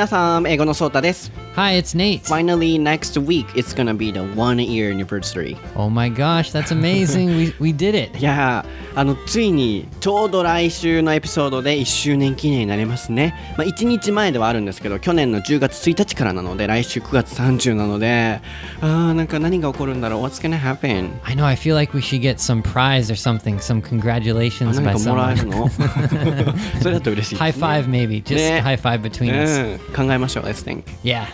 皆さん、英語のソータです。Hi, it's Nate. Finally, next week, it's gonna be the one year anniversary. Oh my gosh, that's amazing. we, we did it. いやーあのついにちょうど来週のエピソードで1周年記念になりますね、まあ、1日前ではあるんですけど去年の10月1日からなので来週9月30なのであーなんか何が起こるんだろう What's gonna happen? I know, I feel like we should get some prize or something, some あ congratulations 何 by かもらえ.るのそれだと嬉しい High five, maybe. Just Yeah. high five between us. うん考えましょう Let's think Yeah.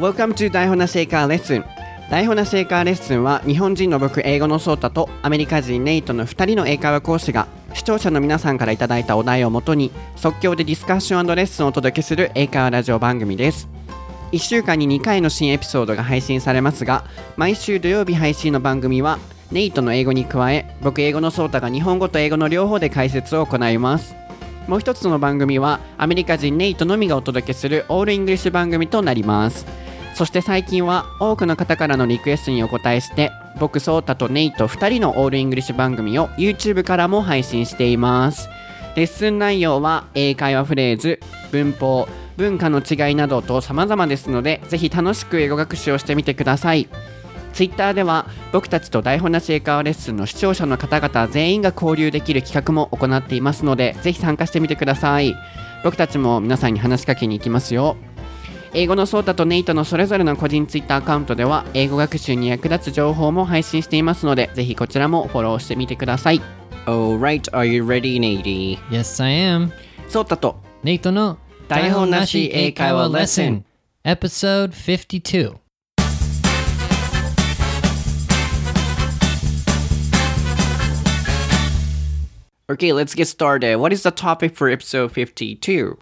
Welcome to 台本なし英会話レッスン台本なし英会話レッスンは日本人の僕英語のソータとアメリカ人ネイトの2人の英会話講師が視聴者の皆さんからいただいたお題をもとに即興でディスカッションレッスンをお届けする英会話ラジオ番組です。1週間に2回の新エピソードが配信されますが毎週土曜日配信の番組はネイトの英語に加え僕英語のソータが日本語と英語の両方で解説を行います。もう一つの番組はアメリカ人ネイトのみがお届けするオールイングリッシュ番組となります。そして最近は多くの方からのリクエストにお答えして僕ソータとネイト2人のオールイングリッシュ番組を YouTube からも配信しています。レッスン内容は英会話フレーズ文法文化の違いなどと様々ですのでぜひ楽しく英語学習をしてみてください。Twitter では僕たちと台本なし英会話レッスンの視聴者の方々全員が交流できる企画も行っていますのでぜひ参加してみてください。僕たちも皆さんに話しかけに行きますよ。英語のソータとネイトのそれぞれの個人ツイッターアカウントでは英語学習に役立つ情報も配信していますのでぜひこちらもフォローしてみてください Alright, are you Nady? Yes, I am ソータイトの台本なし英会話レッスン Episode 52Okay, let's get started. What is the topic for episode 52?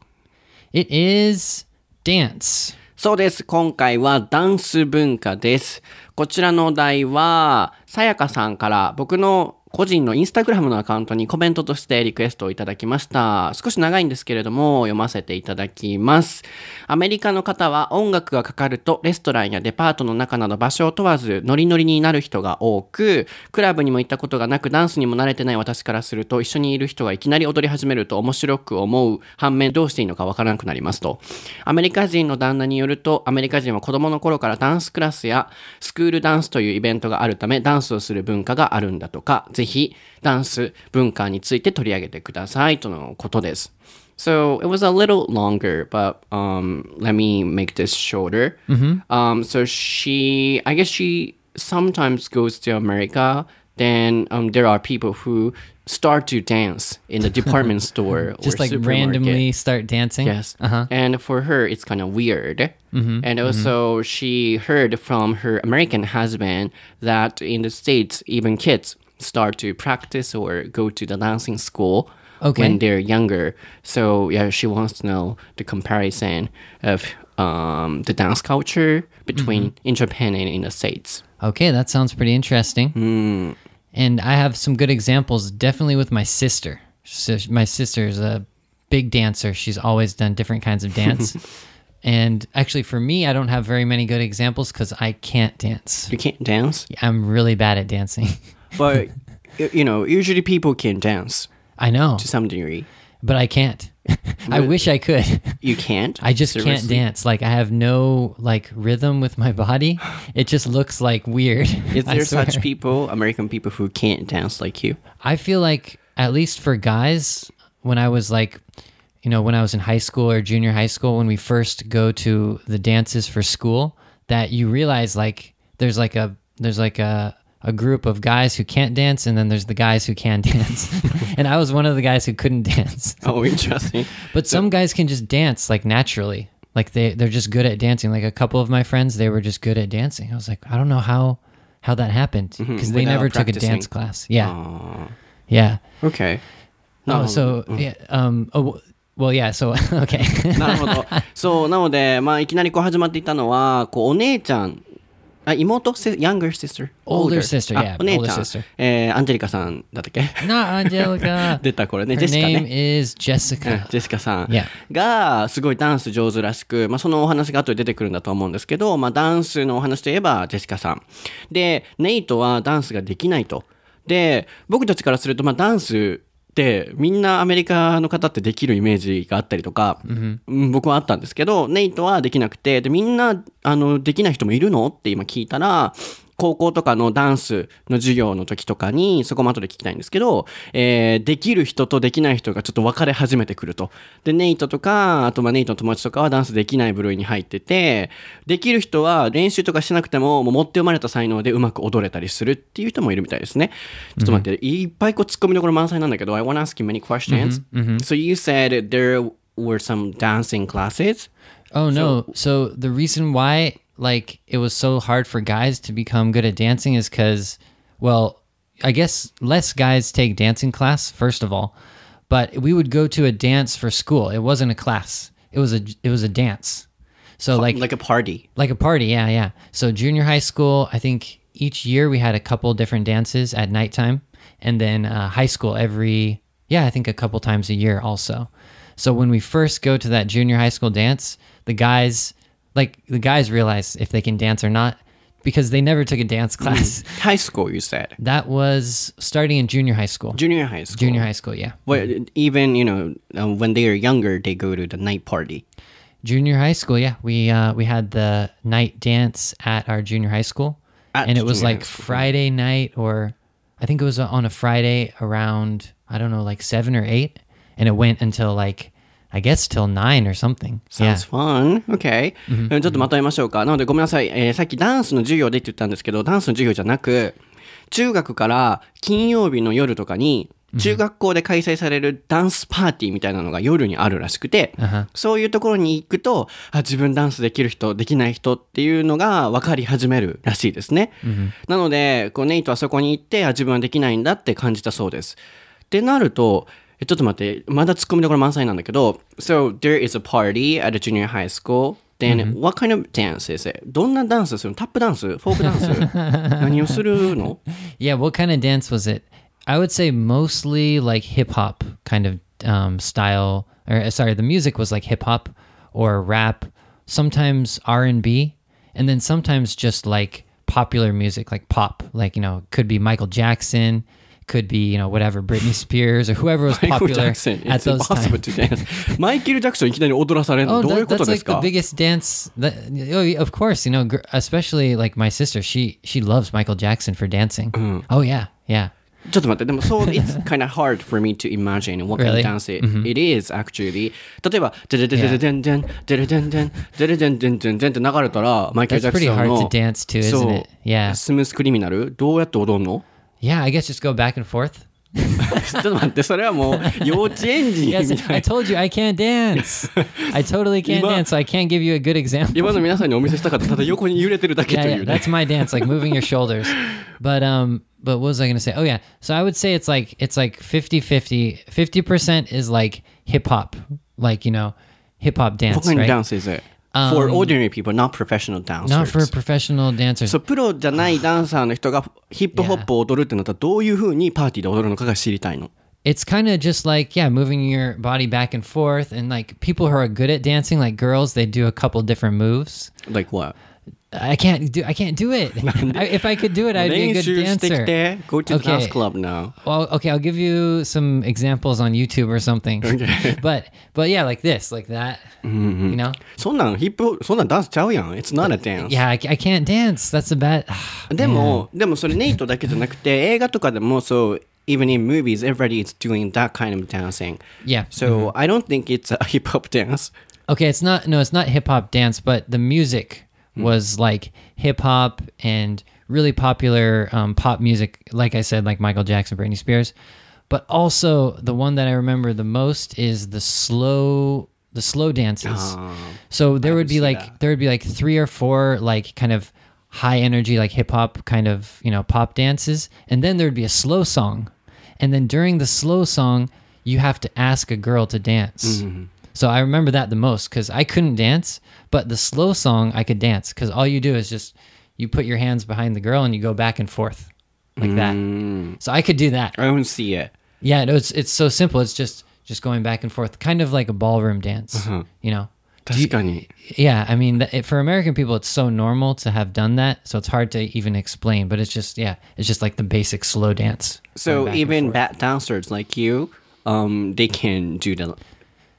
It is dance. そうです。今回はダンス文化です。こちらのお題は、さやかさんから僕の個人のインスタグラムのアカウントにコメントとしてリクエストをいただきました。少し長いんですけれども、読ませていただきます。アメリカの方は音楽がかかるとレストランやデパートの中など場所を問わずノリノリになる人が多く、クラブにも行ったことがなくダンスにも慣れてない私からすると一緒にいる人がいきなり踊り始めると面白く思う反面どうしていいのかわからなくなりますと。アメリカ人の旦那によると、アメリカ人は子供の頃からダンスクラスやスクールダンスというイベントがあるためダンスをする文化があるんだとか、ぜひダンス文化について取り上げてくださいとのことです。So it was a little longer, but um, let me make this shorter. Um, so she, I guess she sometimes goes to America. Then um, there are people who start to dance in the department store Just or like supermarket. randomly start dancing. Yes. Uh-huh. And for her, it's kind of weird. And also, she heard from her American husband that in the States, even kids start to practice or go to the dancing school Okay. when they're younger. So, yeah, she wants to know the comparison of um, the dance culture between in Japan and in the States. Okay, that sounds pretty interesting. And I have some good examples, definitely with my sister. So my sister is a big dancer. She's always done different kinds of dance. and actually, for me, I don't have very many good examples because I can't dance. You can't dance, I'm really bad at dancing. but you know, usually people can dance I know, to some degree. but I can't. I wish I could. You can't. I just can't Seriously? dance. Like I have no like rhythm with my body. It just looks like weird. Is I there swear. such people, American people, who can't dance like you? I feel like at least for guys, when I was like, you know, when I was in high school or junior high school, when we first go to the dances for school, that you realize like there's like a there's like a a group of guys who can't dance, and then there's the guys who can dance. and I was one of the guys who couldn't dance. Oh, interesting. But some guys can just dance like naturally. Like they they're just good at dancing. Like a couple of my friends, they were just good at dancing. I was like, I don't know how how that happened because they without never took a practicing. dance class. Yeah, Uh, yeah. okay. Oh, so yeah, um, oh, well, yeah. So okay, なるほど。そう、なので、まあ、いきなりこう始まっていたのは、こう、お姉ちゃん、 あ、妹、せ younger sister? Older sister, あ yeah, お姉ちゃ older ん sister.。えー、アンジェリカさんだったっけ？not Angelica. 出た、これね。ジェシカ name ね。is Jessica. ジェシカさん Yeah. がすごいダンス上手らしく、まあ、そのお話が後で出てくるんだと思うんですけど、まあ、ダンスのお話といえばジェシカさんでネイトはダンスができないとで僕たちからすると、まあ、ダンスっってみんなアメリカの方ってできるイメージがあったりとか、うん僕はあったんですけどネイトはできなくてでみんなあのできない人もいるの？って今聞いたら高校とかのダンスの授業の時とかに、そこも後で聞きたいんですけど、えー、できる人とできない人がちょっと分かれ始めてくると。で、ネイトとか、あとまあネイトの友達とかはダンスできない部類に入ってて、できる人は練習とかしなくても、もう持って生まれた才能でうまく踊れたりするっていう人もいるみたいですね。ちょっと待って、いっぱいこう突っ込みどころ満載なんだけど、I wanna ask you many questions. So you said there were some dancing classes? Oh no. So, the reason why like it was so hard for guys to become good at dancing is cuz well, I guess less guys take dancing class first of all, but we would go to a dance for school. It wasn't a class. It was a it was a dance. So like Like a party. like a party, yeah, yeah. So junior high school, I think each year we had a couple different dances at nighttime, and then uh, high school every yeah, I think a couple times a year also. So when we first go to that junior high school dance, the guys like the guys realize if they can dance or not because they never took a dance class. High school, you said. that was starting in junior high school. Junior high school. Junior high school, yeah. Well, even, you know, uh, when they are younger, they go to the night party. Junior high school, yeah. We uh, we had the night dance at our junior high school, At and it was like. Friday night, or I think it was on a Friday around I don't know, like seven or eight, and it went until like I guess till nine or something. Sounds fun. Okay. うんちょっとまとめましょうか。なのでごめんなさい。えーさっきダンスの授業でって言ったんですけど、ダンスの授業じゃなく、中学から金曜日の夜とかに、中学校で開催されるダンスパーティーみたいなのが夜にあるらしくて、そういうところに行くと、あ、自分ダンスできる人、できない人っていうのが分かり始めるらしいですね。なので、こうネイトはそこに行って、あ、自分はできないんだって感じたそうです。ってなると、えちょっと待って、まだ突っ込みどころ満載なんだけど、So, there is a party at a junior high school. Then, what kind of dance is it? どんなダンスするのタップダンスフォークダンス何をするの Yeah, what kind of dance was it? I would say mostly like hip hop kind of um, style. Or uh, sorry, the music was like hip hop or rap. Sometimes R and B, and then sometimes just like popular music, like pop. Like you know, could be Michael Jackson, could be you know whatever Britney Spears or whoever was マイケル・ジャ popular クソン。at It's those impossible times. to dance. マイケル・ジャクソンいきなり踊らされるの Oh, どういう that, こと that's で like す the か biggest dance. That, oh, of course, you know, gr- especially like my sister. She she loves Michael Jackson for dancing. Oh yeah, yeah. ちょっと待って、でもそう、it's kind of hard for me to imagine what kind of Really? dance it, it is actually. 例えば、デレデレデレデンデン、デレデンデン、デレデンデンデンデンって流れたら、マイケル・ジ That's ャク pretty ソン hard の to dance to, そ isn't う it? Yeah. スムースクリミナルどうやって踊るの Yeah, I guess just go back and forth. ちょっと待って、それはもう幼稚園児み Yes, た I いな。 told you I can't dance. I totally can't Ima- dance, so I can't give you a good example. 今の皆さんにお見せしたかったただ横に揺れてるだけ Yeah, とい yeah, うね。 that's my dance, like moving your shoulders. But um, but what was I gonna say? Oh yeah, so I would say it's like it's like 50-50. 50% is like hip hop, like you know, hip hop What dance, kind of right? dance is it? For ordinary people, not professional dancers. Not for professional dancers. そう、プロじゃないダンサーの人がヒップホップを踊るってなったらどういう風にパーティーで踊るのかが知りたいの。 it's kind of just like yeah moving your body back and forth and like people who are good at dancing like girls they do a couple different moves Like what? i can't do i can't do it I, if i could do it i'd be a 練 good 習してき dancer て、go to the Okay. dance club now. well okay i'll give you some examples on youtube or something but but yeah like this like that you know そんなんヒップホップ、そんなんダンスちゃうやん。It's not a dance. yeah I, I can't dance that's a bad でも、でもそれネイトだけじゃなくて、映画とかでもそう、even in movies, everybody is doing that kind of dancing. yeah So I don't think it's a hip hop dance. Okay, it's not no, it's not hip hop dance, but the music was like hip hop and really popular um, pop music. Like I said, like Michael Jackson, Britney Spears. But also the one that I remember the most is the slow the slow dances. so there would be like that. there would be like three or four like kind of high energy like hip hop kind of you know pop dances, and then there would be a slow song, and then during the slow song you have to ask a girl to dance. So I remember that the most because I couldn't dance, but the slow song I could dance because all you do is just you put your hands behind the girl and you go back and forth like mm. that. So I could do that. I don't see it. Yeah, no, it's it's so simple. It's just just going back and forth, kind of like a ballroom dance. Uh-huh. You know. You, yeah, I mean, it, for American people, it's so normal to have done that, so it's hard to even explain. But it's just, yeah, it's just like the basic slow dance. So even bat dancers like you, um, they can do the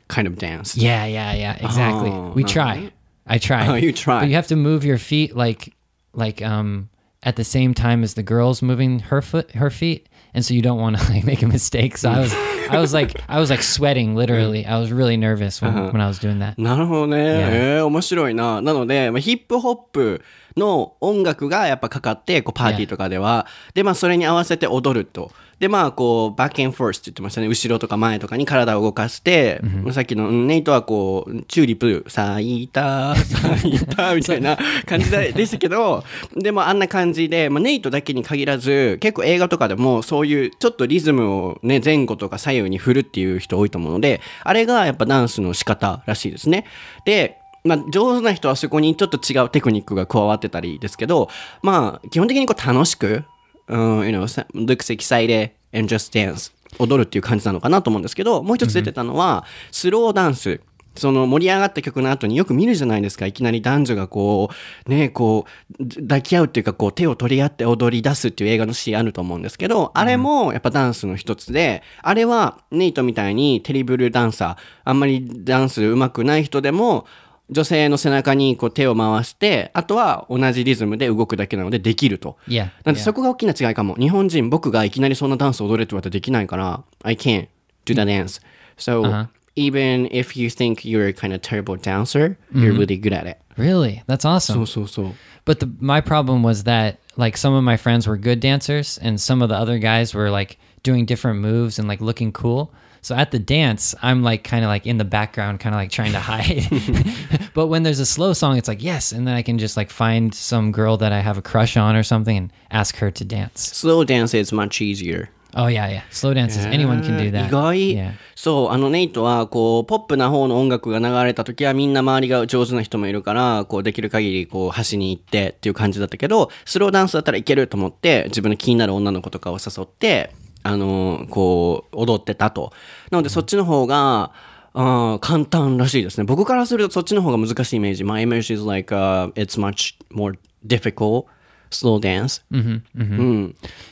kind of dance. Yeah, yeah, yeah. Exactly. Oh, we no, try. right? I try. Oh, you try. But you have to move your feet like like um at the same time as the girl's moving her foot her feet. And so you don't want to like make a mistake. So I was I was like I was like sweating literally. I was really nervous when, Uh-huh. when I was doing that. なるほどね。えー面白いな。なので、まあ、ヒップホップ の音楽がやっぱかかって、こうパーティーとかでは、で、まあそれに合わせて踊ると。で、まあこう、バックエンフォースって言ってましたね。後ろとか前とかに体を動かして、さっきのうんネイトはこう、チューリップ、咲いた、咲いた、みたいな感じででしたけど、でもあんな感じで、まあネイトだけに限らず、結構映画とかでもそういうちょっとリズムをね、前後とか左右に振るっていう人多いと思うので、あれがやっぱダンスの仕方らしいですね。で、まあ、上手な人はそこにちょっと違うテクニックが加わってたりですけど、まあ、基本的にこう楽しく、うん、you know, looks excited and just dance 踊るっていう感じなのかなと思うんですけど、もう一つ出てたのは、スローダンス。その盛り上がった曲の後によく見るじゃないですか。いきなり男女がこう、ね、こう、抱き合うっていうか、こう手を取り合って踊り出すっていう映画のシーンあると思うんですけど、あれもやっぱダンスの一つで、あれはネイトみたいにテリブルダンサー、あんまりダンス上手くない人でも、女性の背中にこう手を回して、あとは同じリズムで動くだけなのでできると。Yeah. なんでそこが大きな違いかも。日本人、僕がいきなりそんなダンス踊れって言われたらできないから、I can't do the dance. So, even if you think you're a kind of terrible dancer, you're really good at it. Really? That's awesome. そうそうそう。But the my problem was that like some of my friends were good dancers and some of the other guys were like doing different moves and like looking cool. So at the dance, I'm like kind of like in the background, kind of like trying to hide. but when there's a slow song, it's like yes, and then I can just like find some girl that I have a crush on or something and ask her to dance. Slow dance is much easier. Oh yeah, yeah. Slow dances, anyone can do that. 意外、 Yeah. そう、あのネイトは、こう、ポップな方の音楽が流れた時はみんな周りが上手な人もいるから、こう、できる限り、こう、端に行ってっていう感じだったけど、スローダンスだったらいけると思って、自分の気になる女の子とかを誘って、 あの、こう、踊ってたと。なので、そっちの方が、あー簡単らしいですね。僕からするとそっちの方が難しいイメージ。My image is like, uh, it's much more difficult slow dance.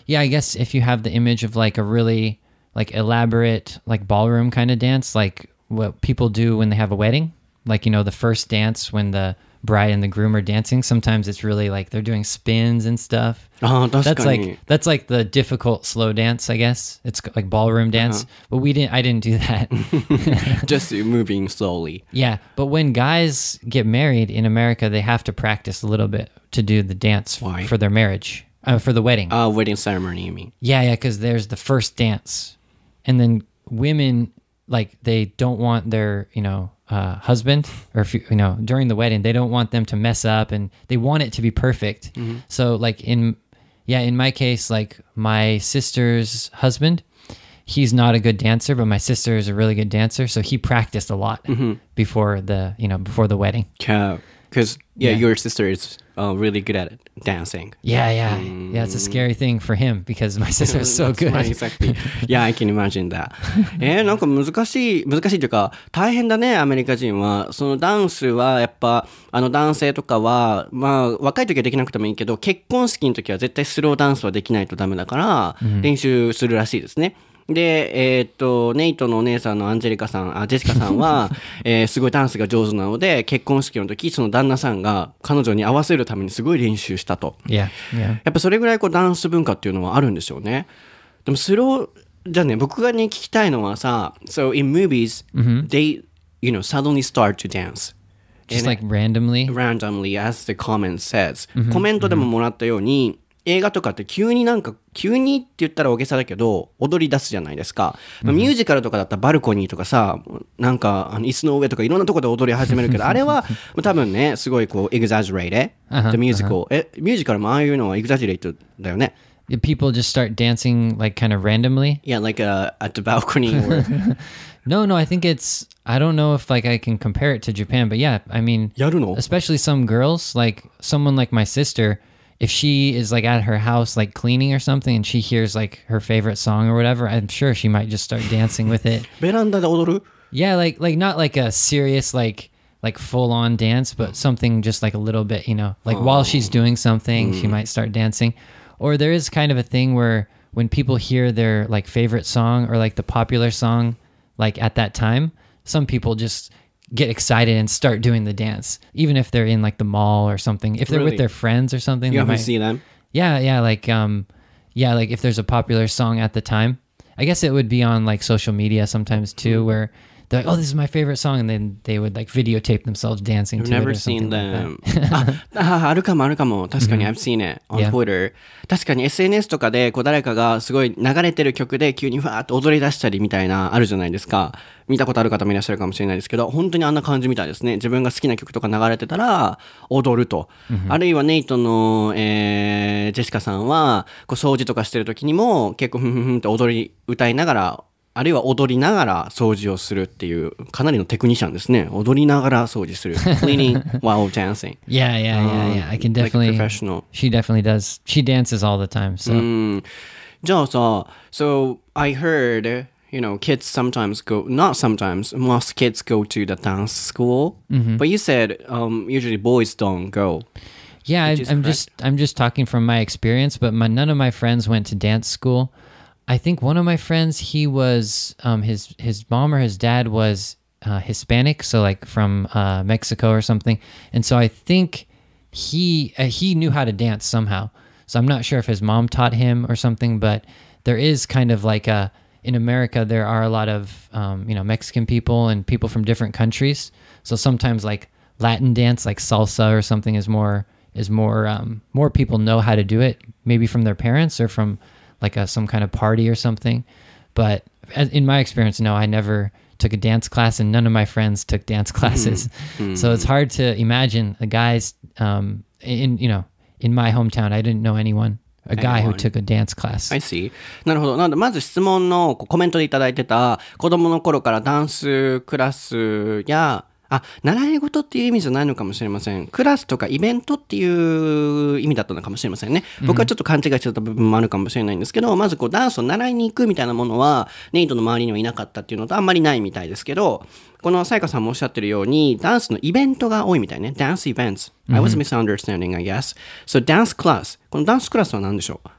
Yeah, I guess if you have the image of like a really like elaborate like ballroom kind of dance, like what people do when they have a wedding, like you know the first dance when the Bry and the groom are dancing, sometimes it's really like they're doing spins and stuff. Oh, that's like that's like the difficult slow dance, I guess. It's like ballroom uh-huh. dance, uh-huh. but we didn't. I didn't do that. Just moving slowly. Yeah, but when guys get married in America, they have to practice a little bit to do the dance Why? for their marriage, uh, for the wedding. Uh, wedding ceremony, you mean? Yeah, yeah, because there's the first dance, and then women like they don't want their you know uh, husband or if you, you know during the wedding they don't want them to mess up and they want it to be perfect. So like in yeah in my case like my sister's husband. He's not a good dancer, but my sister is a really good dancer, so he practiced a lot before the you know before the wedding. Because, yeah, Yeah. your sister is uh, really good at it, dancing. Yeah, yeah, yeah. It's a scary thing for him because my sister was so good. exactly. Yeah, I can imagine that. えー、なんか難しい、難しいというか、大変だね、アメリカ人は。そのダンスは、やっぱ、あの男性とかは、まあ、若い時はできなくてもいいけど、結婚式の時は絶対スローダンスはできないとダメだから、練習するらしいですね。で、えーっと、ネイトのお姉さんのアンジェリカさん、あ、ジェシカさんは、えーすごいダンスが上手なので、結婚式の時、その旦那さんが彼女に合わせるためにすごい練習したと。Yeah, yeah. やっぱそれぐらいこうダンス文化っていうのはあるんでしょうね。でもスロー、じゃあね、僕がね、聞きたいのはさ、So in movies,、they, you know, suddenly start to dance. Just like randomly? randomly as the comment says、コメントでももらったように、映画とかって急になんか、急にって言ったら大げさだけど、踊り出すじゃないですか。まあミュージカルとかだったらバルコニーとかさ、なんか、あの椅子の上とかいろんなところで踊り始めるけど、あれは多分ね、すごいこう、exaggerate、the musical、え、ミュージカルもああいうのは exaggerate だよね。Did people just start dancing like kind of randomly? Yeah, like uh, at the balcony or... No, no, I think it's I don't know if like I can compare it to Japan, but yeah, I mean やるの especially some girls, like someone like my sister, if she is like at her house like cleaning or something and she hears like her favorite song or whatever i'm sure she might just start dancing with it. Yeah like like not like a serious like like full on dance but something just like a little bit you know like while she's doing something she might start dancing. Or there is kind of a thing where when people hear their like favorite song or like the popular song like at that time some people just get excited and start doing the dance, even if they're in like the mall or something. If they're Really? with their friends or something, You might- see them? yeah, yeah, like um yeah, like if there's a popular song at the time. I guess it would be on like social media sometimes too where they're like, "Oh, this is my favorite song," and then they would like videotape themselves dancing I've never seen them. あるかもあるかも。確かに I've seen it on Yeah. Twitter. 確かに SNS とかでこう誰かがすごい流れてる曲で急にファーって踊り出したりみたいなあるじゃないですか。見たことある方もいらっしゃるかもしれないですけど、本当にあんな感じみたいですね。自分が好きな曲とか流れてたら踊ると。あるいはネイトの、えージェシカさんはこう掃除とかしてる時にも結構ふんふんふんって踊り歌いながらあるいは踊りながら掃除をするっていうかなりのテクニシャンですね。踊りながら掃除する。cleaning while dancing. Yeah, yeah, yeah, yeah. I can like definitely. professional. She definitely does. She dances all the time. So うんじゃあさ、so I heard, you know, kids sometimes go, not sometimes, most kids go to the dance school. But you said um, usually boys don't go. yeah, I, Which is I'm just I'm just talking from my experience. But my none of my friends went to dance school. I think one of my friends he was um, his his mom or his dad was uh, Hispanic, so like from uh, Mexico or something. And so I think he uh, he knew how to dance somehow. So I'm not sure if his mom taught him or something, but there is kind of like a in America there are a lot of um, you know Mexican people and people from different countries. So sometimes like Latin dance, like salsa or something, is more is more um, more people know how to do it, maybe from their parents or from like a, some kind of party or something. But as, in my experience, no, I never took a dance class, and none of my friends took dance classes. So it's hard to imagine the guys um, in you know in my hometown. I didn't know anyone, a guy who Anyone. took a dance class. I see. なるほど。なので、まず質問のこうコメントでいただいてた、子供の頃からダンスクラスや、 あ、習い事っていう意味じゃないのかもしれません。クラスとかイベントっていう意味だったのかもしれませんね。僕はちょっと勘違いしてた部分もあるかもしれないんですけど、まずこうダンスを習いに行くみたいなものは、ネイトの周りにはいなかったっていうのとあんまりないみたいですけど、このさやかさんもおっしゃってるように、ダンスのイベントが多いみたいね。ダンスイベント。I was misunderstanding, I guess. So, dance class. このダンスクラスは何でしょう？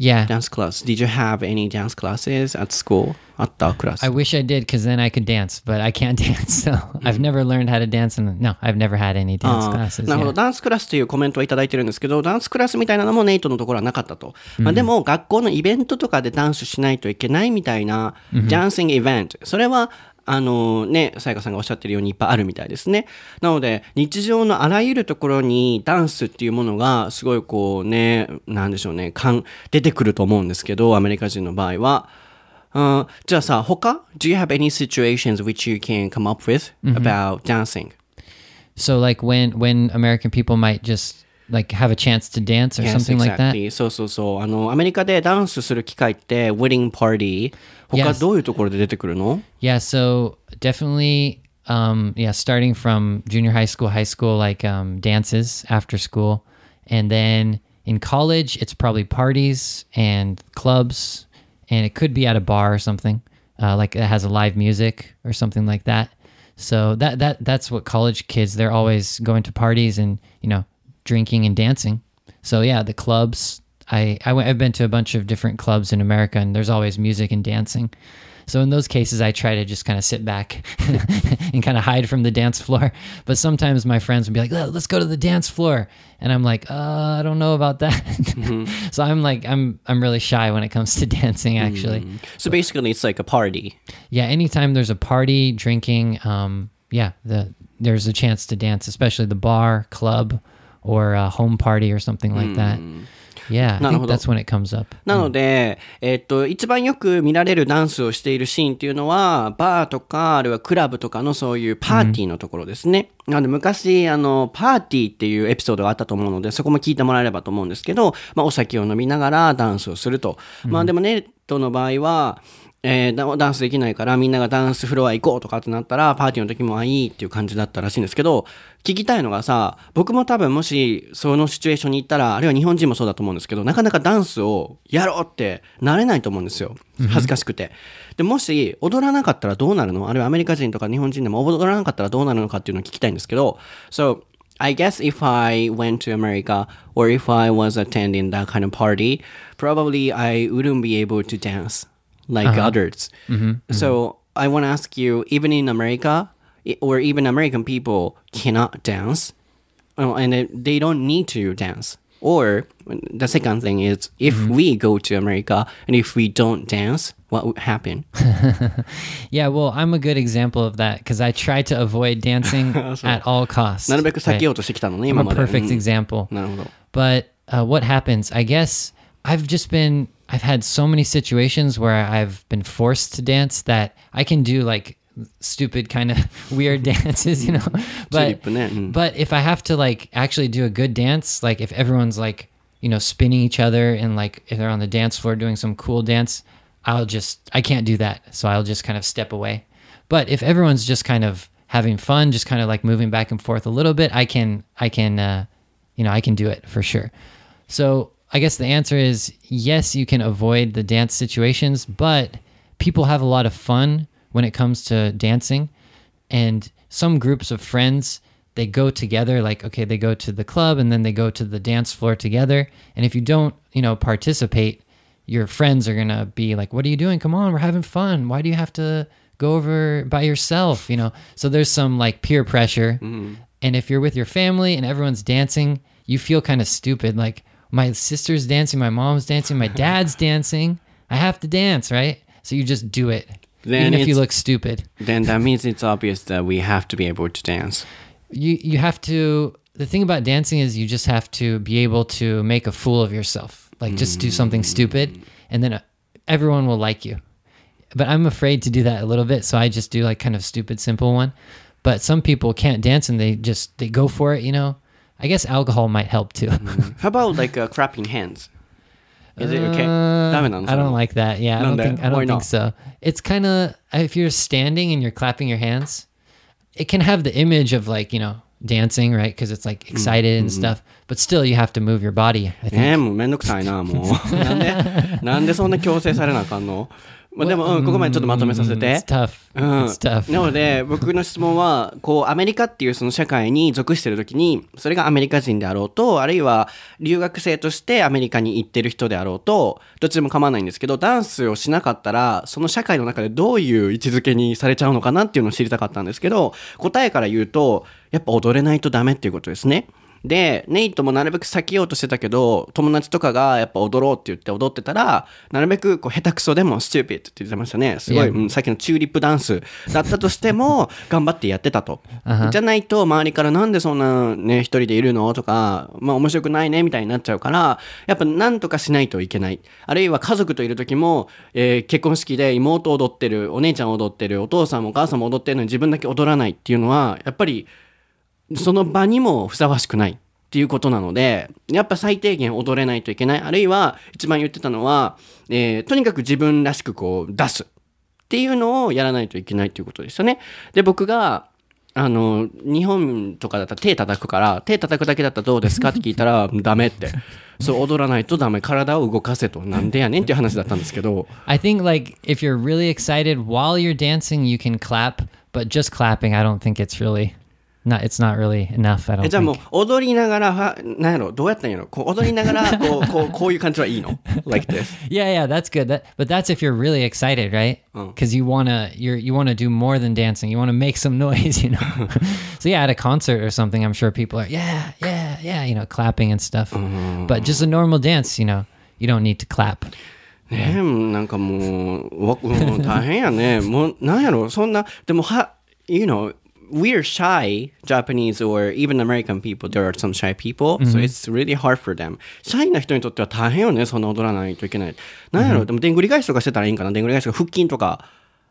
Yeah, dance class. Did you have any dance classes at school? あったクラス I。wish I did because then I could dance, but I can't dance. So I've never learned how to dance, and no, I've never had any dance あー classes. なるほど、 yeah. ダンスクラスというコメントをいただいてるんですけど、ダンスクラスみたいなのもネイトのところはなかったと。まあ、でも、学校のイベントとかでダンスしないといけないみたいな、ダンシングイベント。それは、 あのね、さやかさんがおっしゃってるようにいっぱいあるみたいですね。なので、日常のあらゆるところにダンスっていうものが、すごいこうね、なんでしょうね、かん出てくると思うんですけど、アメリカ人の場合は。うんじゃあさ、他 ?Do you have any situations which you can come up with about dancing? So like when when American people might just like have a chance to dance or Yes, something like that. exactly. そうそうそう。あの、アメリカでダンスする機会って、ウェディングパーティー。他 Yes. どういうところで出てくるの Yeah, so definitely um yeah, starting from junior high school, high school like um dances after school. And then in college it's probably parties and clubs and it could be at a bar or something. Uh, like it has a live music or something like that. So that that that's what college kids they're always going to parties and, you know, drinking and dancing. So yeah, the clubs. I, I I've been to a bunch of different clubs in America, and there's always music and dancing. So in those cases, I try to just kind of sit back and kind of hide from the dance floor. But sometimes my friends would be like, "Oh, "Let's go to the dance floor," and I'm like, uh, "I don't know about that." so I'm like, I'm I'm really shy when it comes to dancing. Actually, So basically it's like a party. yeah. Anytime there's a party, drinking, um, yeah, the there's a chance to dance, especially the bar, club, or a home party or something like that. Yeah, I think that's when it comes up. なので、えっと、一番よく見られるダンスをしているシーンっていうのは、バーとか、あるいはクラブとかのそういうパーティーのところですね。なので、昔、あの、パーティーっていうエピソードがあったと思うので、そこも聞いてもらえればと思うんですけど、まあ、お酒を飲みながらダンスをすると。まあ、でもネットの場合は、えーダダンスできないからみんながダンスフロア行こうとかってなったらパーティーの時もあいいっていう感じだったらしいんですけど聞きたいのがさ僕も多分もしそのシチュエーションに行ったらあるいは日本人もそうだと思うんですけどなかなかダンスをやろうってなれないと思うんですよ。恥ずかしくて。でもし踊らなかったらどうなるの？あるいはアメリカ人とか日本人でも踊らなかったらどうなるのかっていうのを聞きたいんですけど So I guess if I went to America or if I was attending that kind of party, probably I wouldn't be able to dance like uh-huh. others. Mm-hmm. mm-hmm. So I want to ask you, even in America, or even American people cannot dance, oh, and they don't need to dance. Or the second thing is, if mm-hmm. we go to America and if we don't dance, what would happen? yeah, well, I'm a good example of that because I try to avoid dancing at all costs. i right? I'm a perfect mm-hmm. example. But uh, what happens? I guess I've just been I've had so many situations where I've been forced to dance that I can do like stupid kind of weird dances, you know. But but if I have to like actually do a good dance, like if everyone's like you know spinning each other and like if they're on the dance floor doing some cool dance, I'll just I can't do that, so I'll just kind of step away. But if everyone's just kind of having fun, just kind of like moving back and forth a little bit, I can I can uh, you know I can do it for sure. So I guess the answer is yes, you can avoid the dance situations, but people have a lot of fun when it comes to dancing. And some groups of friends, they go together, like, okay, they go to the club and then they go to the dance floor together. And if you don't, you know, participate, your friends are going to be like, what are you doing? Come on, we're having fun. Why do you have to go over by yourself? You know, so there's some like peer pressure. Mm-hmm. And if you're with your family and everyone's dancing, you feel kind of stupid. Like, my sister's dancing, my mom's dancing, my dad's dancing. I have to dance, right? So you just do it. Then even if you look stupid. Then that means it's obvious that we have to be able to dance. You you have to the thing about dancing is you just have to be able to make a fool of yourself. Like just do something stupid and then uh, everyone will like you. But I'm afraid to do that a little bit, so I just do like kind of stupid simple one. But some people can't dance and they just they go for it, you know. I guess alcohol might help too. How about like uh, clapping hands? Is it okay? Uh, ダメなの I don't like that. Yeah, I don't Nande? think I Why don't not? think so. It's kind of if you're standing and you're clapping your hands, it can have the image of like you know dancing, right? Because it's like excited and stuff. But still, you have to move your body. I think. ねえ、もうめんどくさいな、もう。なんで、なんでそんな強制されなあかんの まあ、でも、うん、ここまでちょっとまとめさせ Mm, て.うん.なので僕の質問はこうアメリカっていうその社会に属してる時にそれがアメリカ人であろうとあるいは留学生としてアメリカに行ってる人であろうとどっちでも構わないんですけどダンスをしなかったらその社会の中でどういう位置づけにされちゃうのかなっていうのを知りたかったんですけど答えから言うとやっぱ踊れないとダメっていうことですね。で、ネイトもなるべく避けようとしてたけど、友達とかがやっぱ踊ろうって言って踊ってたら、なるべくこう下手くそでも stupid って言ってましたね。すごい.うんさっきのチューリップダンスだったとしても、頑張ってやってたと。じゃないと、周りからなんでそんなね、一人でいるのとか、まあ面白くないね、みたいになっちゃうから、やっぱなんとかしないといけない。あるいは家族といる時も、えー結婚式で妹踊ってる、お姉ちゃん踊ってる、お父さんもお母さんも踊ってるのに自分だけ踊らないっていうのは、やっぱり、その場にもふさわしくないっていうことなので、やっぱ最低限踊れないといけない。あるいは、一番言ってたのは、えーとにかく自分らしくこう出すっていうのをやらないといけないっていうことですよね。で、僕が、あの、日本とかだったら手叩くから、手叩くだけだったらどうですかって聞いたら、ダメって。そう、踊らないとダメ。体を動かせと。なんでやねんっていう話だったんですけど、I think like if you're really excited while you're dancing, you can clap, but just clapping, I don't think it's really not. It's not really enough. I え don't じゃあもう think. 踊りながらは、なんやろ、どうやったんやろこう踊りながら、こう、こう、こういう感じはいいの ?like this. Yeah, yeah, that's good. That, but that's if you're really excited, right? Because you wanna, you're you wanna do more than dancing. You wanna make some noise, you know. so yeah, at a concert or something, I'm sure people are, yeah, yeah, yeah, you know, clapping and stuff. But just a normal dance, you know, you don't need to clap. ねえ、なんかもう、わもう大変やね。もう、なんやろ、そんな、でもは、you know, we're shy Japanese or even American people. There are some shy people, so it's really hard for them. シャイな人にとっては大変よね、そんな踊らないといけない。なんやろ、でも、でんぐり返しとかしてたらいいんかな、でんぐり返しとか腹筋とか、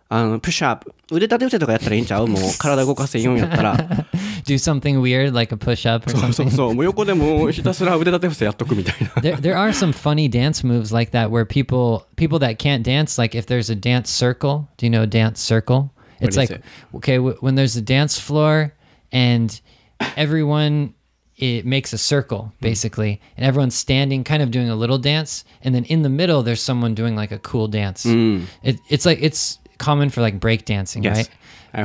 あの、プッシュアップ、腕立て伏せとかやったらいいんちゃうもう、体動かせんようにやったら。 Do something weird like a push up or そう something. そうそう、もう横でもうひたすら腕立て伏せやっとくみたいな。 there, there are some funny dance moves like that where people people that can't dance like if there's a dance circle do you know a dance circle It's like it? okay w- when there's a dance floor and everyone it makes a circle basically and everyone's standing kind of doing a little dance and then in the middle there's someone doing like a cool dance. It, it's like it's common for like break dancing Yes, right?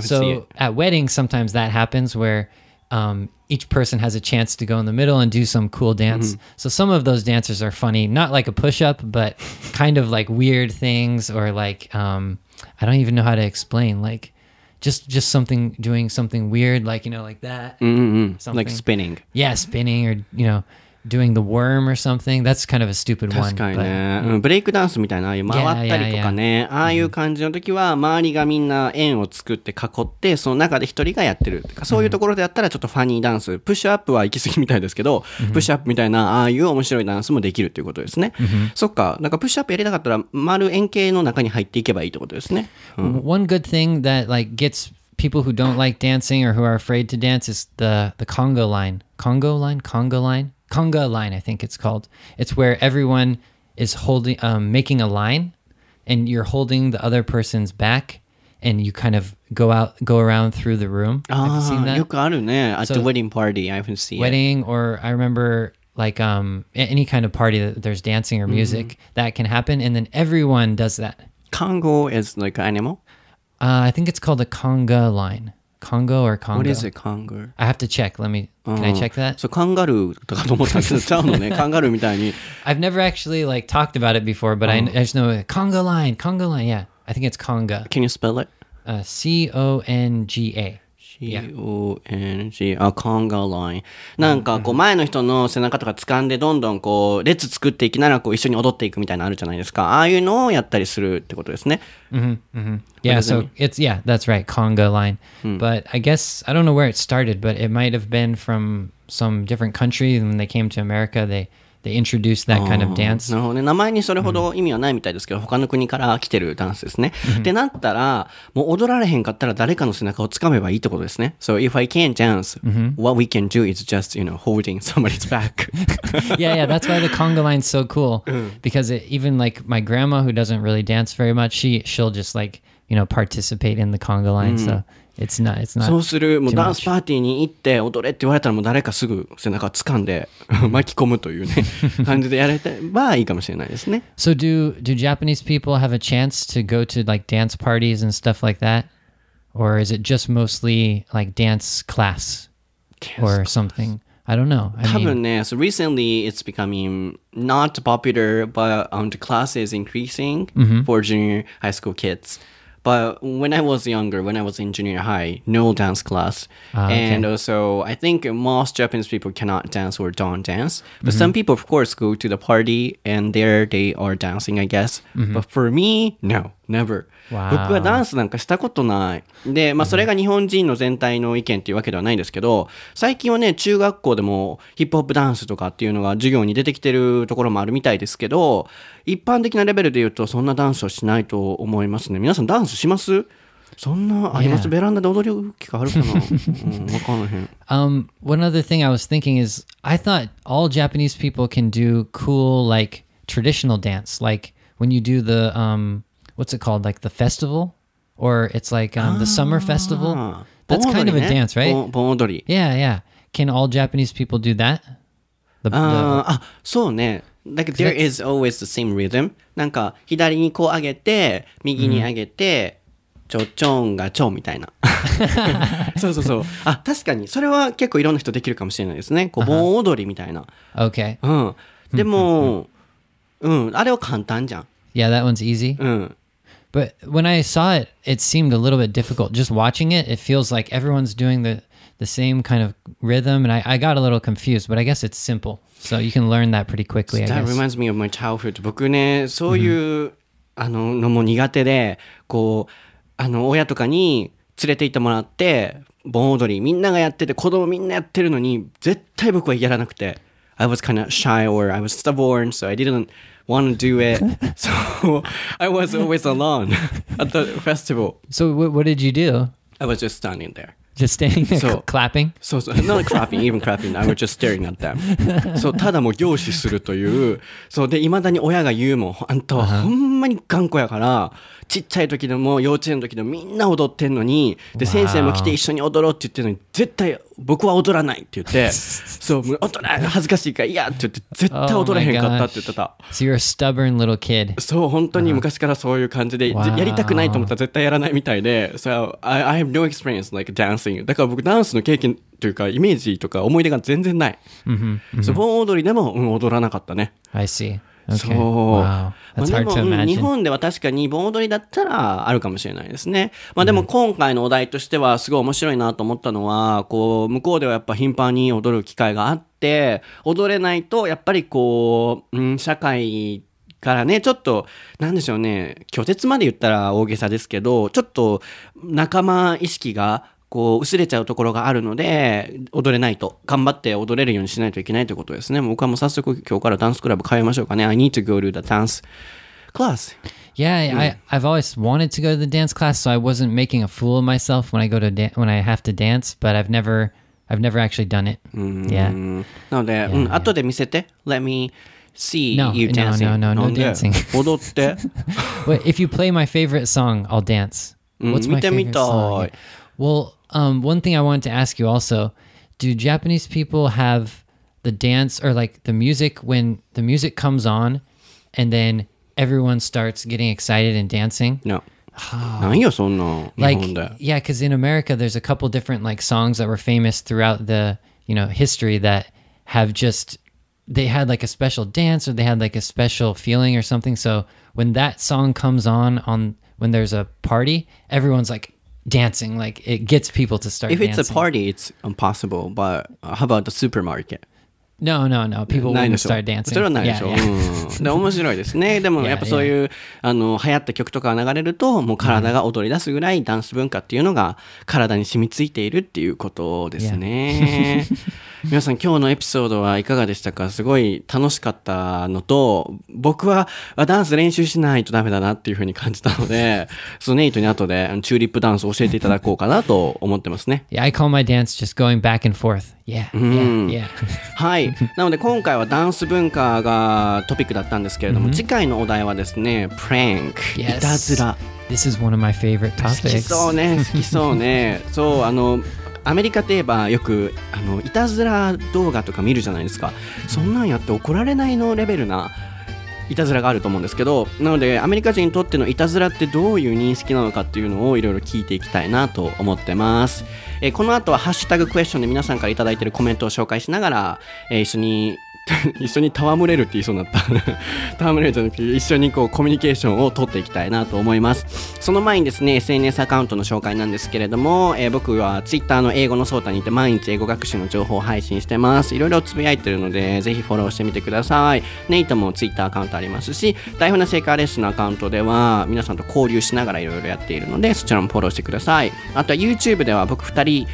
So see at weddings sometimes that happens where um, each person has a chance to go in the middle and do some cool dance. So some of those dances are funny, not like a push up, but kind of like weird things or like um, I don't even know how to explain. Like just just something doing something weird, like you know, like that, mm-hmm. something. like spinning. Yeah, spinning or you know, doing the worm or something. That's kind of a stupid one. 確かにね、うんブレイクダンスみたいなああいう回ったりとかね、ああいう感じの時は周りがみんな円を作って囲ってその中で一人がやってるとかそういうところでやったらちょっとファニーダンスプッシュアップは行き過ぎみたいですけど、プッシュアップみたいなああいう面白いダンスもできるっていうことですね、そっかなんかプッシュアップやりたかったら丸円形の中に入っていけばいいってことですね、うん。One good thing that like gets people who don't like dancing or who are afraid to dance is the the Congo line. Congo line, Congo line, conga line, I think it's called. It's where everyone is holding, um, making a line, and you're holding the other person's back, and you kind of go out, go around through the room. Ah, you got it. At so the wedding party, I haven't seen wedding, it. or I remember like um, any kind of party that there's dancing or mm-hmm. music mm. that can happen, and then everyone does that. Congo is like animal. Uh, I think it's called the conga line. Congo or Congo? what is it Congo I have to check. Let me. Can I check that? そうカンガルーとかと思ったけどちゃうのねカンガルーみたいに I've never actually like talked about it before, but I, I just know conga line, conga line. Yeah, I think it's conga. Can you spell it? Uh, C O N G A. C-O-N-G あ、コンガライン。なんか、こう、前の人の背中とか掴んで、どんどんこう、列作っていきながら、こう、一緒に踊っていくみたいなのあるじゃないですか。ああいうのをやったりするってことですね。 Yeah, does that so mean? it's yeah, that's right, conga line. But I guess I don't know where it started, but it might have been from some different country. And when they came to America, they they introduced that kind of dance. なるほどね。名前にそれほど意味はないみたいですけど、他の国から来てるダンスですね。ってなったら、もう踊られへんかったら誰かの背中を掴めばいいってことですね。So if I can't dance, what we can do is just, you know, holding somebody's back. yeah, yeah, that's why the conga line's so cool because it, even like my grandma who doesn't really dance very much, she she'll just like you know participate in the conga line. So it's not it's not そうする、もう too ダンス much. パーティーに行って踊れって言われたらもう誰かすぐ背中掴んで巻き込むというね、感じでやれてばいいかもしれないですね。 So do do Japanese people have a chance to go to like dance parties and stuff like that, or is it just mostly like dance class or something? I don't know. I 多 mean, 分ね、so recently it's becoming not popular, but um, the class is increasing for junior high school kids. But when I was younger, when I was in junior high, no dance class. Ah, okay. And also, I think most Japanese people cannot dance or don't dance. But some people, of course, go to the party and there they are dancing, I guess. But for me, no, never. 僕はダンスなんかしたことない。で、まあそれが日本人の全体の意見っていうわけではないんですけど、最近はね、中学校でもヒップホップダンスとかっていうのが授業に出てきてるところもあるみたいですけど、一般的なレベルで言うとそんなダンスをしないと思いますね。皆さんダンスします？そんなあります、Yeah. ベランダで踊る機会あるかな？うん、わからへん。um, one other thing I was thinking is I thought all Japanese people can do cool like traditional dance, like when you do the um, what's it called, like the festival, or it's like um, the summer festival. あ That's 盆 kind 踊 of り a ね dance, right? 盆盆踊り。Yeah, yeah. Can all Japanese people do that? The, あーあ、そうね。Like there is always the same rhythm. なんか左にこう上げて、右に上げて、ちょちょんがちょんみたいな。そうそうそう。あ、確かに。それは結構いろんな人できるかもしれないですね。こう盆踊りみたいな。okay. うん。でも、うん。あれは簡単じゃん。Yeah, that one's easy. うん。But when I saw it, it seemed a little bit difficult. Just watching it, it feels like everyone's doing the, the same kind of rhythm, and I, I got a little confused, but I guess it's simple. So you can learn that pretty quickly, I That guess. reminds me of my childhood. 僕ね、そういう、あの、のも苦手で、こう、あの、親とかに連れて行ってもらって、盆踊り、みんながやってて、子供みんなやってるのに、絶対僕はやらなくて。I was kind of shy or I was stubborn, so I didn't want to do it. so I was always alone at the festival. So what, what did you do? I was just standing there. Just standing there So- clapping? そうそう、not clapping, even clapping, I was just staring at them. そう、ただもう凝視するという、そう、で、未だに親が言うもん、あんたはほんまに頑固やから、ちっちゃい時でも幼稚園の時でもみんな踊ってんのにで先生も来て一緒に踊ろうって言ってるのに絶対僕は踊らないって言って そう踊らない恥ずかしいから嫌って言って絶対踊れへんかったって言ってた。So you're a stubborn little kid. そう、本当に昔からそういう感じで、やりたくないと思ったら絶対やらないみたいで、so, I, I have no experience like dancing. だから僕ダンスの経験というか、イメージとか思い出が全然ない。そう盆踊りでも、うん、踊らなかったね。I see. そう。Wow. まあでも to うん日.本では確かに盆踊りだったらあるかもしれないですね。まあでも今回のお題としてはすごい面白いなと思ったのは、こう、向こうではやっぱ頻繁に踊る機会があって、踊れないとやっぱりこう、うん、社会からね、ちょっと、なんでしょうね、拒絶まで言ったら大げさですけど、ちょっと仲間意識が、こう、薄れちゃうところがあるので、踊れないと。頑張って踊れるようにしないといけないということですね。僕はもう早速今日からダンスクラブ通いましょうかね。I need to go to the dance class. Yeah, I, I've always wanted to go to the dance class, so I wasn't making a fool of myself when I go to da- when I have to dance. But I've never, I've never actually done it. Yeah. うんなので、うん、後で見せて。Let me see No, you no, dancing. no, no, no なんで dancing. 踊って。Wait, if you play my favorite song, I'll dance. What's my favorite た song? い。Well, Um, one thing I wanted to ask you also do Japanese people have the dance or like the music when the music comes on and then everyone starts getting excited and dancing? No. Oh. like yeah because in america there's a couple different like songs that were famous throughout the you know history that have just they had like a special dance or they had like a special feeling or something so when that song comes on on when there's a party everyone's like dancing like it gets people to start If it's a dancing. party, it's impossible. But how about the supermarket? no no no people wouldn't start dancing それはないでし yeah, ょ、yeah. うん、で面白いですねでも Yeah, やっぱそういうあの流行った曲とかが流れるともう体が踊り出すぐらいダンス文化っていうのが体に染みついているっていうことですね皆さん今日のエピソードはいかがでしたか？すごい楽しかったのと僕はあダンス練習しないとダメだなっていうふうに感じたので そのネイトに後でチューリップダンスを教えていただこうかなと思ってますね yeah i call my dance just going back and forth yeah yeah yeah はい。なので今回はダンス文化がトピックだったんですけれども、次回のお題はですね、プランク.いたずら。this is one of my favorite 好き topics そうね、好きそうね。そう、あの、アメリカといえばよくあのいたずら動画とか見るじゃないですか。そんなんやって怒られないのレベルないたずらがあると思うんですけどなのでアメリカ人にとってのいたずらってどういう認識なのかっていうのをいろいろ聞いていきたいなと思ってます、えーこの後はハッシュタグクエスチョンで皆さんから頂いてるコメントを紹介しながら、えー一緒に 一緒に戯れるって言いそうになった。戯れるじゃなくて一緒にこうコミュニケーションを取っていきたいなと思います。その前にですね SNS アカウントの紹介なんですけれども、えー僕は Twitter の英語のソータにて毎日英語学習の情報を配信してます。いろいろつぶやいてるのでぜひフォローしてみてください。ネイトも Twitter アカウントありますし台本な成果レッスンのアカウントでは皆さんと交流しながらいろいろやっているのでそちらもフォローしてください。あとは YouTube では僕2人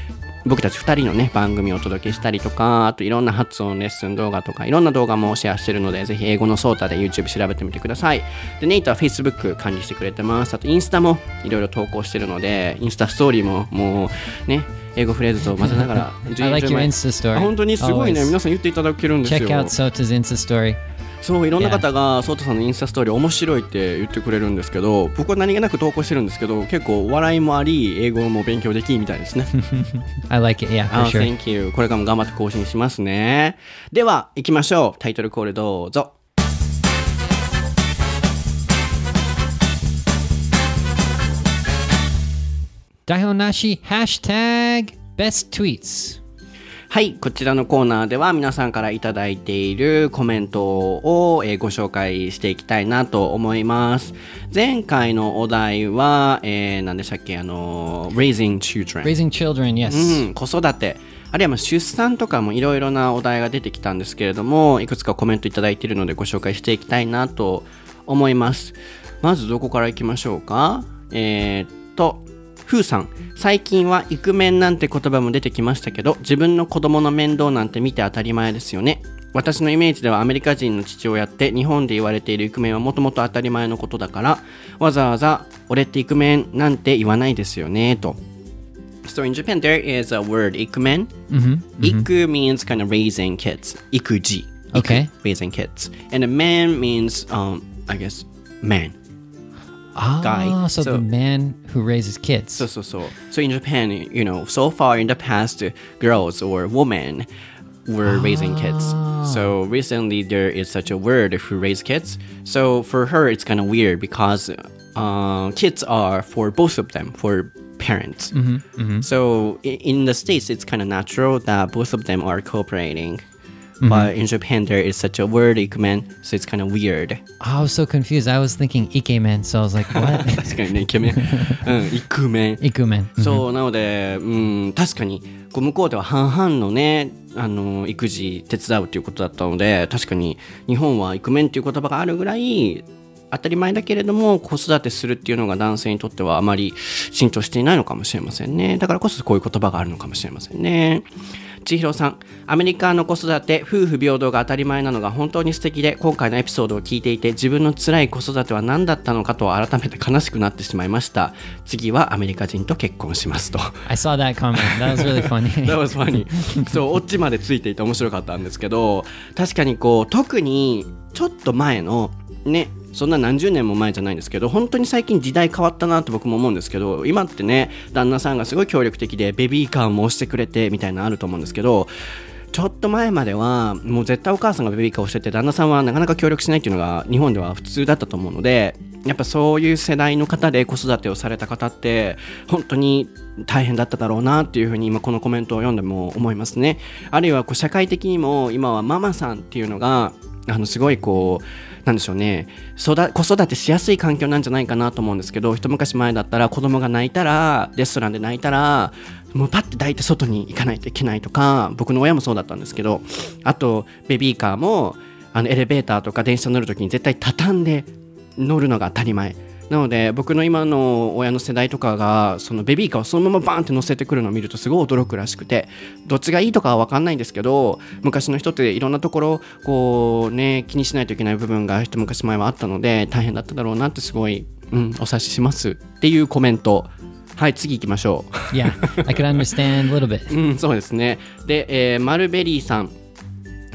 僕たち2人のね番組をお届けしたりとかあといろんな発音レッスン動画とかいろんな動画もシェアしてるのでぜひ英語のソータで YouTube 調べてみてくださいでネイトは Facebook 管理してくれてますあとインスタもいろいろ投稿してるのでインスタストーリーももうね英語フレーズと混ぜながら I like your 10 Insta あ story. 本当にすごいね.皆さん言っていただけるんですよ Check out Sota's Insta story. そういろんな方がソータさんのインスタストーリー面白いって言ってくれるんですけど僕は何気なく投稿してるんですけど結構笑いもあり英語も勉強できみたいですね I like it. Yeah, あ for sure. Thank you これからも頑張って更新しますねでは行きましょうタイトルコールどうぞ台本なし Hashtag Best Tweets. はいこちらのコーナーでは皆さんからいただいているコメントを、えーご紹介していきたいなと思います。前回のお題は、えー、何でしたっけ？あの Raising Children Raising children, yes. うん、子育て。あるいはまあ出産とかもいろいろなお題が出てきたんですけれどもいくつかコメントいただいているのでご紹介していきたいなと思います。まずどこからいきましょうか？えー、っとふーさん最近はイクメンなんて言葉も出てきましたけど自分の子供の面倒なんて見て当たり前ですよね私のイメージではアメリカ人の父親って日本で言われているイクメンはもともと当たり前のことだからわざわざ俺ってイクメンなんて言わないですよねと So in Japan, there is a word ikumen. Iku means kind of raising kids. Ikuji. Iku, Okay. Raising kids. And a man means, um, I guess, man. Guy. Ah, so, the man who raises kids. So so so. So in Japan, you know, so far in the past, girls or women were raising kids. So recently there is such a word who raise kids. So for her, it's kind of weird because uh, kids are for both of them, for parents. So in the states, it's kind of natural that both of them are cooperating. But in Japan, there is such a word, ikumen, so it's kind of weird. I was so confused. I was thinking ikemen, so I was like, what? 確かにね、イケメン。うん、イクメン。ikumen. そうなので、うん、確かにこう向こうでは半々のねあの育児手伝うということだったので確かに日本はイクメンという言葉があるぐらい当たり前だけれども子育てするっていうのが男性にとってはあまり浸透していないのかもしれませんねだからこそこういう言葉があるのかもしれませんね千尋さんアメリカの子育て夫婦平等が当たり前なのが本当に素敵で今回のエピソードを聞いていて自分の辛い子育ては何だったのかと改めて悲しくなってしまいました次はアメリカ人と結婚しますと I saw that comment. That was really funny. That was funny そうオチまでついていて面白かったんですけど確かにこう特にちょっと前のねそんな何十年も前じゃないんですけど本当に最近時代変わったなと僕も思うんですけど今ってね旦那さんがすごい協力的でベビーカーも押してくれてみたいなのあると思うんですけどちょっと前まではもう絶対お母さんがベビーカーをしてて旦那さんはなかなか協力しないっていうのが日本では普通だったと思うのでやっぱそういう世代の方で子育てをされた方って本当に大変だっただろうなっていうふうに今このコメントを読んでも思いますね。あるいはこう社会的にも今はママさんっていうのがあのすごいこうなんでしょうね。育子育てしやすい環境なんじゃないかなと思うんですけど一昔前だったら子供が泣いたらレストランで泣いたらもうパッて抱いて外に行かないといけないとか僕の親もそうだったんですけどあとベビーカーもあのエレベーターとか電車乗る時に絶対畳んで乗るのが当たり前。なので僕の今の親の世代とかがそのベビーカーをそのままバーンって乗せてくるのを見るとすごい驚くらしくてどっちがいいとかは分かんないんですけど昔の人っていろんなところこうね気にしないといけない部分が一昔前はあったので大変だっただろうなってすごい、うん、お察ししますっていうコメントはい次行きましょう Yeah, I could understand a little bit. うん、そうですね。で、えーマルベリーさん。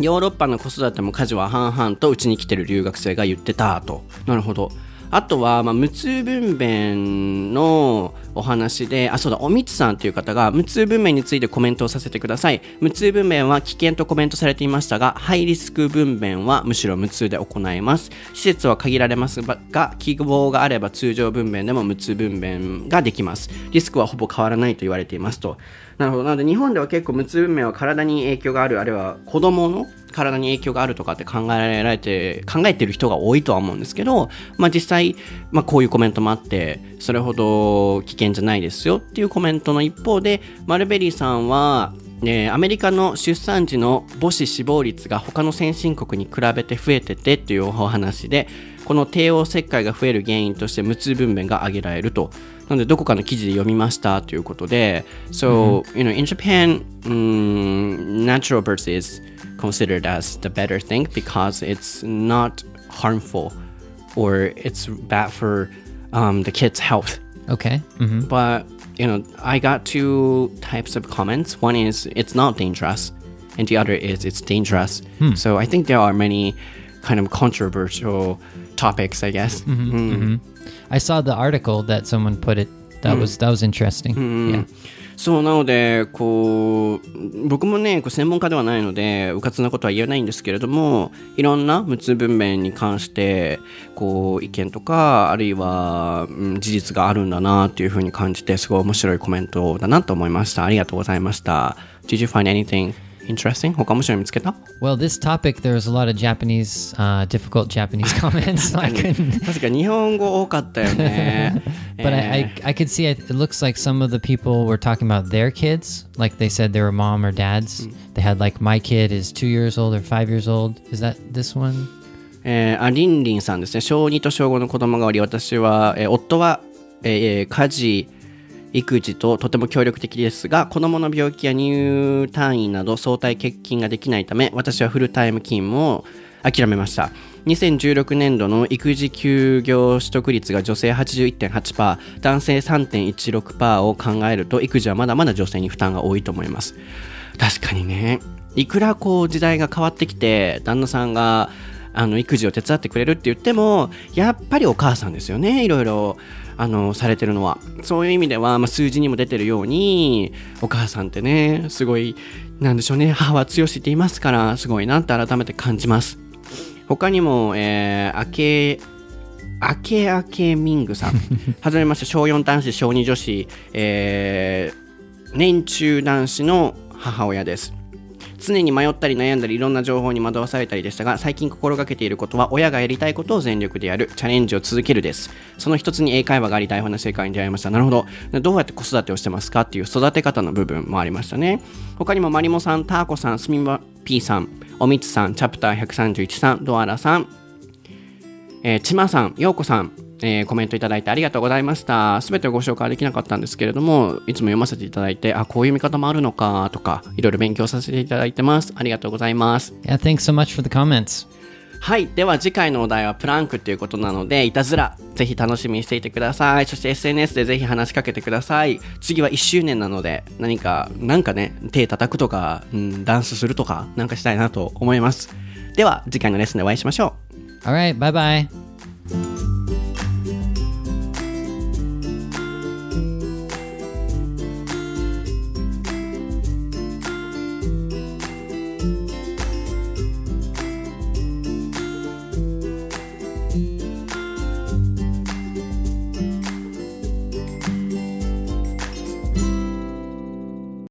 ヨーロッパの子育ても家事は半々とうちに来てる留学生が言ってたと。なるほど。あとは、まあ、無痛分娩のお話で、あ、そうだ、おみつさんという方が、無痛分娩についてコメントをさせてください。無痛分娩は危険とコメントされていましたが、ハイリスク分娩はむしろ無痛で行います。施設は限られますが、希望があれば通常分娩でも無痛分娩ができます。リスクはほぼ変わらないと言われていますと。なるほど。なので日本では結構無痛分娩は体に影響がある、あるいは子供の体に影響があるとかって考えられて、考えてる人が多いとは思うんですけど、まあ実際、まあこういうコメントもあって、それほど危険じゃないですよっていうコメントの一方で、マルベリーさんは、ね、アメリカの出産時の母子死亡率が他の先進国に比べて増えててっていうお話でこの帝王切開が増える原因として無痛分娩が挙げられると。なのでどこかの記事で読みましたということで So, you know, in Japan、um, natural birth is considered as the better thing because it's not harmful or it's bad for um, the kid's health Okay. hmm but you know i got two types of comments one is it's not dangerous and the other is it's dangerous so i think there are many kind of controversial topics i guess Mm. I saw the article that someone put it. That was that was interesting. Yeah. そうなのでこう僕もねこう専門家ではないのでうかつなことは言えないんですけれどもいろんな無痛分娩に関してこう意見とかあるいは、うん事実があるんだなというふうに感じてすごい面白いコメントだなと思いました。ありがとうございました。Did you find anything interesting? 他面白いの見つけた Well, this topic there was a lot of Japanese, uh, difficult Japanese comments. so I couldn't. 確かに日本語多かったよね But I, I, I could see it, it looks like some of the people were talking about their kids. Like they said they were mom or dads. They had like my kid is two years old or five years old. Is that this one? えー、ありんりんさんですね小2と小5の子供がおり私は、えー夫は、えー家事 育児ととても協力的ですが子供の病気や入退院など相対欠勤ができないため私はフルタイム勤務を諦めました。2016年度の育児休業取得率が女性81.8%男性3.16%を考えると育児はまだまだ女性に負担が多いと思います。確かにね。いくらこう時代が変わってきて旦那さんがあの育児を手伝ってくれるって言ってもやっぱりお母さんですよねいろいろ。あのされてるのは。そういう意味では、まあ、数字にも出てるようにお母さんってねすごいなんでしょうね母は強しって言いますからすごいなって改めて感じます。他にも、えー、明けアケアケミングさん。はじめまして小4男子小2女子、えー、年中男子の母親です常に迷ったり悩んだりいろんな情報に惑わされたりでしたが最近心がけていることは親がやりたいことを全力でやるチャレンジを続けるです。その一つに英会話があり台本の世界に出会いました。なるほど。どうやって子育てをしてますか？っていう育て方の部分もありましたね。他にもマリモさんターコさんスミマ P さんおみつさんチャプター131さんドアラさんえー、ちまさん、ようこさん、えー、コメントいただいてありがとうございました。すべてご紹介できなかったんですけれども、いつも読ませていただいて、あ、こういう見方もあるのかとか、いろいろ勉強させていただいてます。ありがとうございます。Yeah, thanks so much for the comments. はい。では次回のお題はプランクということなので、いたずら、ぜひ楽しみにしていてください。そして SNS でぜひ話しかけてください。次は1周年なので、何か、なんかね、手叩くとか、うん、ダンスするとか、なんかしたいなと思います。では次回のレッスンでお会いしましょう。Alright, bye bye.